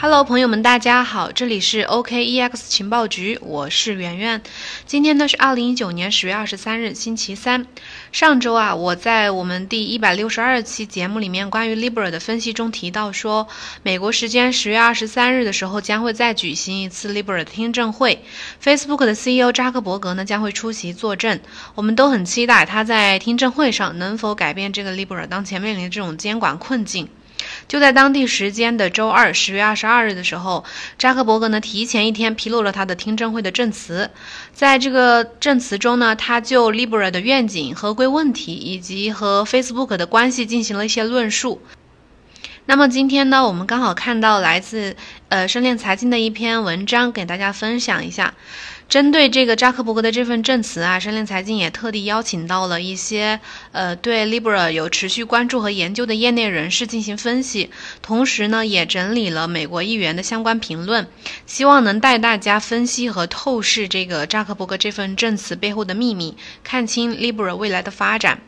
Hello，朋友们，大家好，这里是 OKEX 情报局，我是圆圆。今天呢是二零一九年十月二十三日，星期三。上周啊，我在我们第一百六十二期节目里面关于 Libra 的分析中提到说，美国时间十月二十三日的时候将会再举行一次 Libra 的听证会，Facebook 的 CEO 扎克伯格呢将会出席作证。我们都很期待他在听证会上能否改变这个 Libra 当前面临的这种监管困境。就在当地时间的周二，十月二十二日的时候，扎克伯格呢提前一天披露了他的听证会的证词。在这个证词中呢，他就 Libra 的愿景、合规问题以及和 Facebook 的关系进行了一些论述。那么今天呢，我们刚好看到来自呃深链财经的一篇文章，给大家分享一下。针对这个扎克伯格的这份证词啊，深链财经也特地邀请到了一些呃对 Libra 有持续关注和研究的业内人士进行分析，同时呢也整理了美国议员的相关评论，希望能带大家分析和透视这个扎克伯格这份证词背后的秘密，看清 Libra 未来的发展。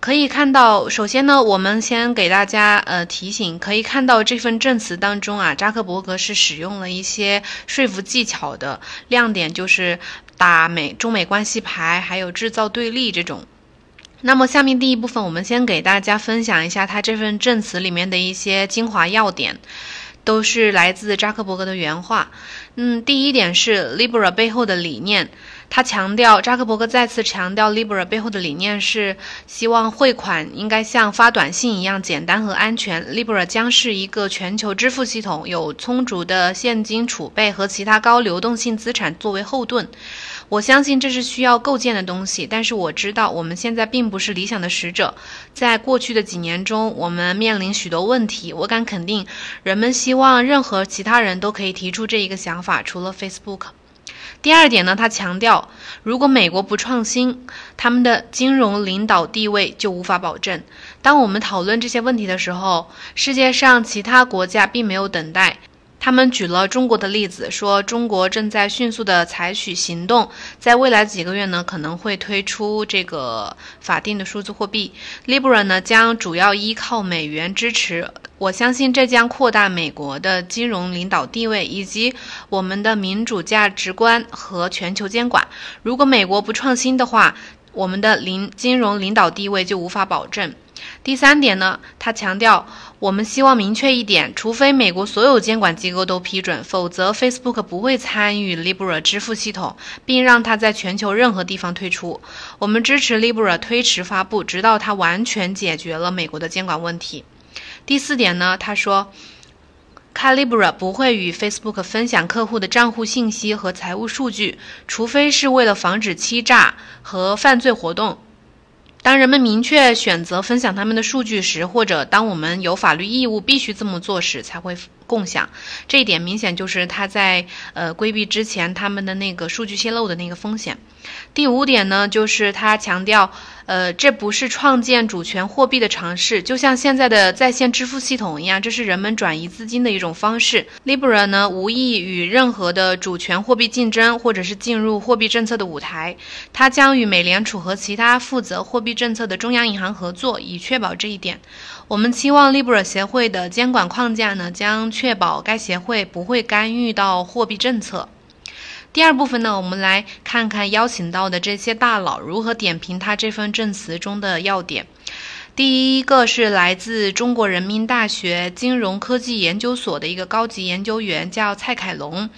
可以看到，首先呢，我们先给大家呃提醒，可以看到这份证词当中啊，扎克伯格是使用了一些说服技巧的，亮点就是打美中美关系牌，还有制造对立这种。那么下面第一部分，我们先给大家分享一下他这份证词里面的一些精华要点，都是来自扎克伯格的原话。嗯，第一点是 Libra 背后的理念。他强调，扎克伯格再次强调，Libra 背后的理念是希望汇款应该像发短信一样简单和安全。Libra 将是一个全球支付系统，有充足的现金储备和其他高流动性资产作为后盾。我相信这是需要构建的东西，但是我知道我们现在并不是理想的使者。在过去的几年中，我们面临许多问题。我敢肯定，人们希望任何其他人都可以提出这一个想法，除了 Facebook。第二点呢，他强调，如果美国不创新，他们的金融领导地位就无法保证。当我们讨论这些问题的时候，世界上其他国家并没有等待。他们举了中国的例子，说中国正在迅速的采取行动，在未来几个月呢，可能会推出这个法定的数字货币 Libra 呢，将主要依靠美元支持。我相信这将扩大美国的金融领导地位，以及我们的民主价值观和全球监管。如果美国不创新的话，我们的领金融领导地位就无法保证。第三点呢，他强调，我们希望明确一点，除非美国所有监管机构都批准，否则 Facebook 不会参与 Libra 支付系统，并让它在全球任何地方推出。我们支持 Libra 推迟发布，直到它完全解决了美国的监管问题。第四点呢，他说，Calibra 不会与 Facebook 分享客户的账户信息和财务数据，除非是为了防止欺诈和犯罪活动。当人们明确选择分享他们的数据时，或者当我们有法律义务必须这么做时，才会共享。这一点明显就是他在呃规避之前他们的那个数据泄露的那个风险。第五点呢，就是他强调。呃，这不是创建主权货币的尝试，就像现在的在线支付系统一样，这是人们转移资金的一种方式。Libra 呢，无意与任何的主权货币竞争，或者是进入货币政策的舞台。它将与美联储和其他负责货币政策的中央银行合作，以确保这一点。我们期望 Libra 协会的监管框架呢，将确保该协会不会干预到货币政策。第二部分呢，我们来看看邀请到的这些大佬如何点评他这份证词中的要点。第一个是来自中国人民大学金融科技研究所的一个高级研究员，叫蔡凯龙。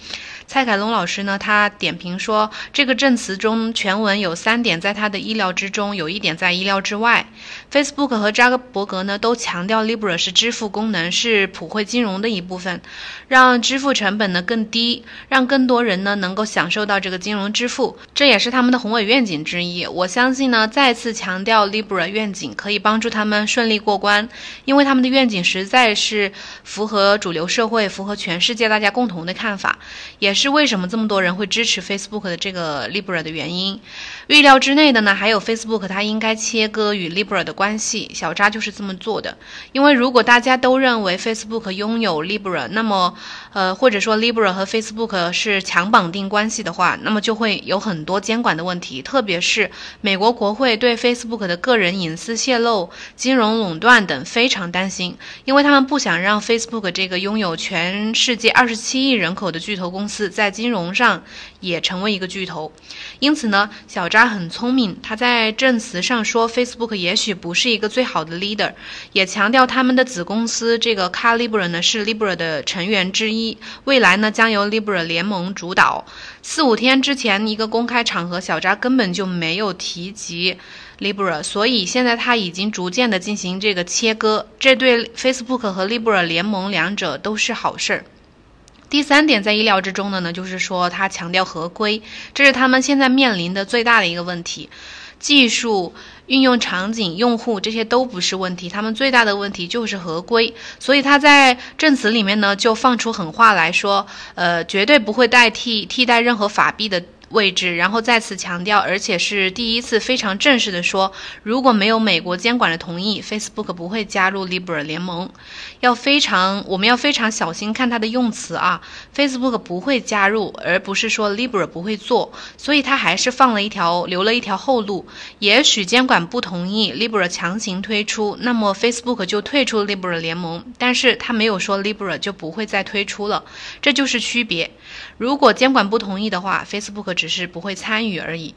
蔡凯龙老师呢，他点评说，这个证词中全文有三点在他的意料之中，有一点在意料之外。Facebook 和扎克伯格呢都强调，Libra 是支付功能，是普惠金融的一部分，让支付成本呢更低，让更多人呢能够享受到这个金融支付，这也是他们的宏伟愿景之一。我相信呢，再次强调 Libra 愿景可以帮助他们顺利过关，因为他们的愿景实在是符合主流社会、符合全世界大家共同的看法，也是。是为什么这么多人会支持 Facebook 的这个 Libra 的原因。预料之内的呢，还有 Facebook 它应该切割与 Libra 的关系。小扎就是这么做的，因为如果大家都认为 Facebook 拥有 Libra，那么呃，或者说 Libra 和 Facebook 是强绑定关系的话，那么就会有很多监管的问题，特别是美国国会对 Facebook 的个人隐私泄露、金融垄断等非常担心，因为他们不想让 Facebook 这个拥有全世界二十七亿人口的巨头公司在金融上也成为一个巨头。因此呢，小扎很聪明，他在证词上说 Facebook 也许不是一个最好的 leader，也强调他们的子公司这个 Calibra 呢是 Libra 的成员之一，未来呢将由 Libra 联盟主导。四五天之前一个公开场合，小扎根本就没有提及 Libra，所以现在他已经逐渐的进行这个切割，这对 Facebook 和 Libra 联盟两者都是好事儿。第三点在意料之中的呢，就是说他强调合规，这是他们现在面临的最大的一个问题。技术运用场景、用户这些都不是问题，他们最大的问题就是合规。所以他在证词里面呢，就放出狠话来说，呃，绝对不会代替替代任何法币的。位置，然后再次强调，而且是第一次非常正式的说，如果没有美国监管的同意，Facebook 不会加入 Libra 联盟。要非常，我们要非常小心看它的用词啊，Facebook 不会加入，而不是说 Libra 不会做，所以它还是放了一条，留了一条后路。也许监管不同意 Libra 强行推出，那么 Facebook 就退出 Libra 联盟，但是他没有说 Libra 就不会再推出了，这就是区别。如果监管不同意的话，Facebook 只是不会参与而已。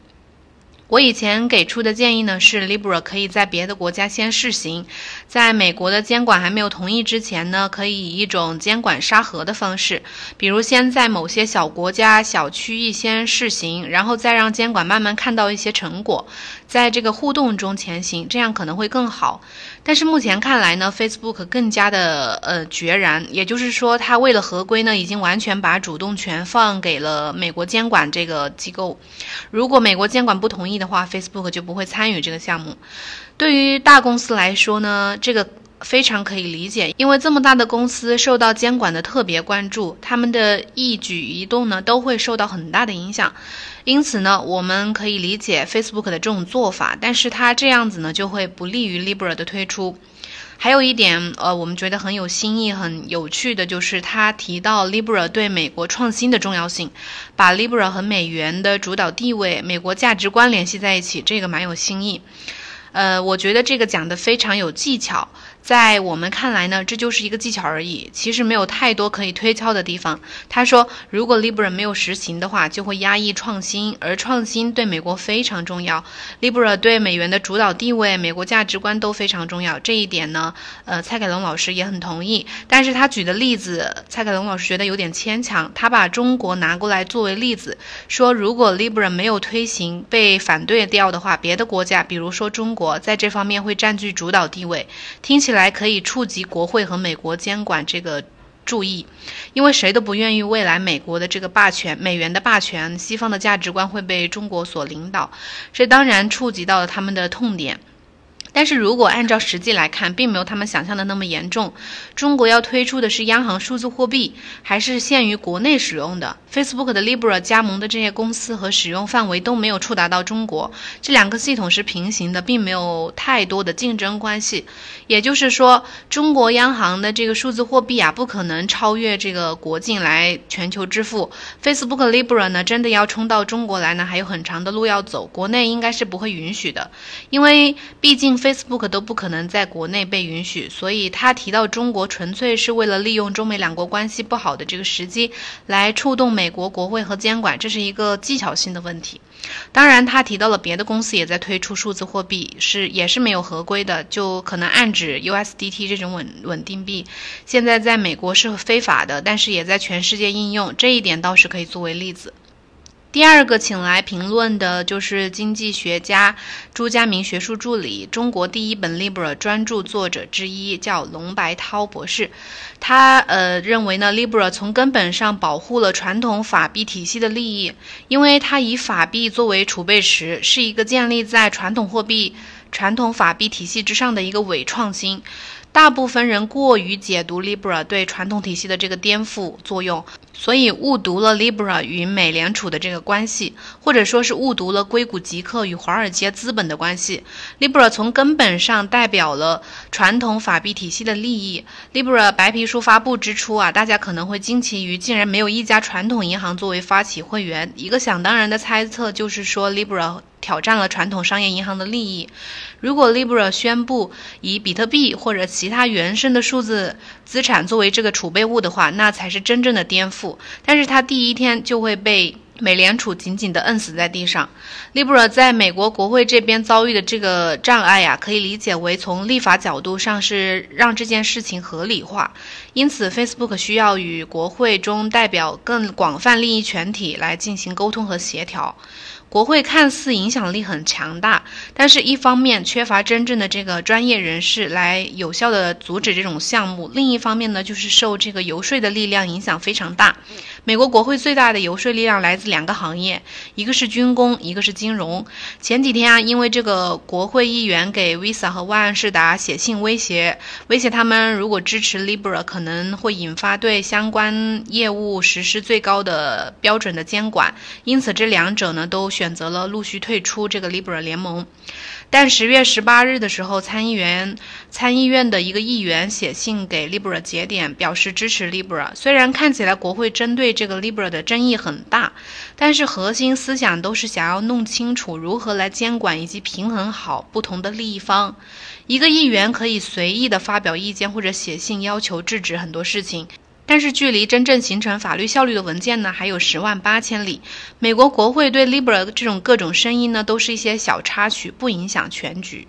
我以前给出的建议呢是，Libra 可以在别的国家先试行，在美国的监管还没有同意之前呢，可以以一种监管沙盒的方式，比如先在某些小国家、小区域先试行，然后再让监管慢慢看到一些成果，在这个互动中前行，这样可能会更好。但是目前看来呢，Facebook 更加的呃决然，也就是说，它为了合规呢，已经完全把主动权放给了美国监管这个机构。如果美国监管不同意的话，Facebook 就不会参与这个项目。对于大公司来说呢，这个非常可以理解，因为这么大的公司受到监管的特别关注，他们的一举一动呢都会受到很大的影响。因此呢，我们可以理解 Facebook 的这种做法，但是它这样子呢，就会不利于 Libra 的推出。还有一点，呃，我们觉得很有新意、很有趣的，就是他提到 Libra 对美国创新的重要性，把 Libra 和美元的主导地位、美国价值观联系在一起，这个蛮有新意。呃，我觉得这个讲的非常有技巧。在我们看来呢，这就是一个技巧而已，其实没有太多可以推敲的地方。他说，如果 Libra 没有实行的话，就会压抑创新，而创新对美国非常重要。Libra 对美元的主导地位、美国价值观都非常重要。这一点呢，呃，蔡凯龙老师也很同意。但是他举的例子，蔡凯龙老师觉得有点牵强。他把中国拿过来作为例子，说如果 Libra 没有推行，被反对掉的话，别的国家，比如说中国，在这方面会占据主导地位。听起来。来可以触及国会和美国监管这个注意，因为谁都不愿意未来美国的这个霸权、美元的霸权、西方的价值观会被中国所领导，这当然触及到了他们的痛点。但是如果按照实际来看，并没有他们想象的那么严重。中国要推出的是央行数字货币，还是限于国内使用的？Facebook 的 Libra 加盟的这些公司和使用范围都没有触达到中国，这两个系统是平行的，并没有太多的竞争关系。也就是说，中国央行的这个数字货币啊，不可能超越这个国境来全球支付。Facebook Libra 呢，真的要冲到中国来呢，还有很长的路要走，国内应该是不会允许的，因为毕竟。Facebook 都不可能在国内被允许，所以他提到中国纯粹是为了利用中美两国关系不好的这个时机，来触动美国国会和监管，这是一个技巧性的问题。当然，他提到了别的公司也在推出数字货币，是也是没有合规的，就可能暗指 USDT 这种稳稳定币，现在在美国是非法的，但是也在全世界应用，这一点倒是可以作为例子。第二个请来评论的就是经济学家朱家明学术助理，中国第一本 Libra 专著作者之一，叫龙白涛博士。他呃认为呢，Libra 从根本上保护了传统法币体系的利益，因为它以法币作为储备池，是一个建立在传统货币、传统法币体系之上的一个伪创新。大部分人过于解读 Libra 对传统体系的这个颠覆作用，所以误读了 Libra 与美联储的这个关系，或者说是误读了硅谷极客与华尔街资本的关系。Libra 从根本上代表了传统法币体系的利益。Libra 白皮书发布之初啊，大家可能会惊奇于竟然没有一家传统银行作为发起会员。一个想当然的猜测就是说 Libra。挑战了传统商业银行的利益。如果 Libra 宣布以比特币或者其他原生的数字资产作为这个储备物的话，那才是真正的颠覆。但是它第一天就会被美联储紧紧地摁死在地上。Libra 在美国国会这边遭遇的这个障碍呀，可以理解为从立法角度上是让这件事情合理化。因此，Facebook 需要与国会中代表更广泛利益群体来进行沟通和协调。国会看似影响力很强大，但是一方面缺乏真正的这个专业人士来有效的阻止这种项目，另一方面呢，就是受这个游说的力量影响非常大。美国国会最大的游说力量来自两个行业，一个是军工，一个是金融。前几天啊，因为这个国会议员给 Visa 和万事达写信威胁，威胁他们如果支持 Libra，可能会引发对相关业务实施最高的标准的监管。因此，这两者呢都选选择了陆续退出这个 Libra 联盟。但十月十八日的时候，参议员参议院的一个议员写信给 Libra 节点，表示支持 Libra。虽然看起来国会针对这个 Libra 的争议很大，但是核心思想都是想要弄清楚如何来监管以及平衡好不同的利益方。一个议员可以随意的发表意见或者写信要求制止很多事情。但是距离真正形成法律效力的文件呢，还有十万八千里。美国国会对 Libra 这种各种声音呢，都是一些小插曲，不影响全局。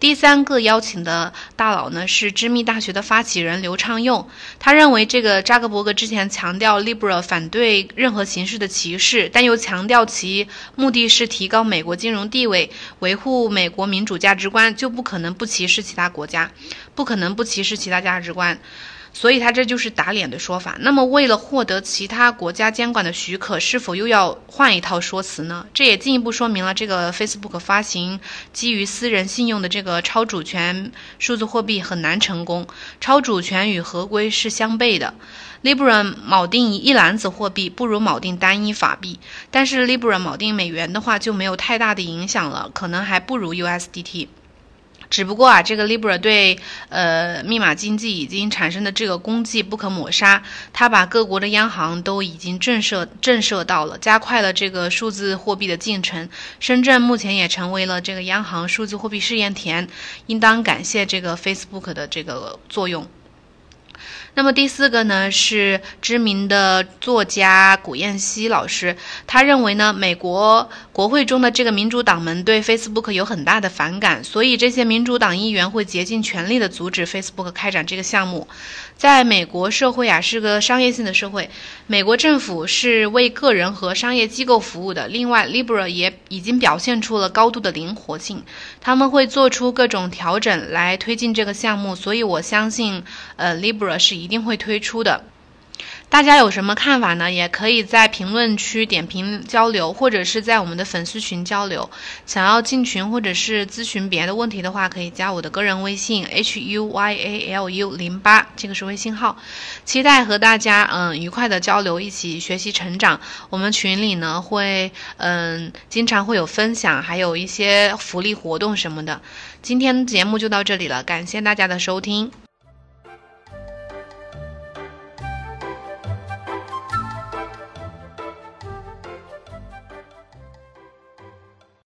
第三个邀请的大佬呢，是知密大学的发起人刘畅用。他认为，这个扎克伯格之前强调 Libra 反对任何形式的歧视，但又强调其目的是提高美国金融地位，维护美国民主价值观，就不可能不歧视其他国家，不可能不歧视其他价值观。所以他这就是打脸的说法。那么，为了获得其他国家监管的许可，是否又要换一套说辞呢？这也进一步说明了这个 Facebook 发行基于私人信用的这个超主权数字货币很难成功。超主权与合规是相悖的。Libra 锚定一篮子货币不如锚定单一法币，但是 Libra 锚定美元的话就没有太大的影响了，可能还不如 USDT。只不过啊，这个 Libra 对呃密码经济已经产生的这个功绩不可抹杀，它把各国的央行都已经震慑震慑到了，加快了这个数字货币的进程。深圳目前也成为了这个央行数字货币试验田，应当感谢这个 Facebook 的这个作用。那么第四个呢，是知名的作家古燕西老师，他认为呢，美国国会中的这个民主党们对 Facebook 有很大的反感，所以这些民主党议员会竭尽全力的阻止 Facebook 开展这个项目。在美国社会啊，是个商业性的社会，美国政府是为个人和商业机构服务的。另外，Libra 也已经表现出了高度的灵活性，他们会做出各种调整来推进这个项目，所以我相信，呃，Libra 是一定会推出的。大家有什么看法呢？也可以在评论区点评交流，或者是在我们的粉丝群交流。想要进群或者是咨询别的问题的话，可以加我的个人微信 h u y a l u 零八，这个是微信号。期待和大家嗯愉快的交流，一起学习成长。我们群里呢会嗯经常会有分享，还有一些福利活动什么的。今天节目就到这里了，感谢大家的收听。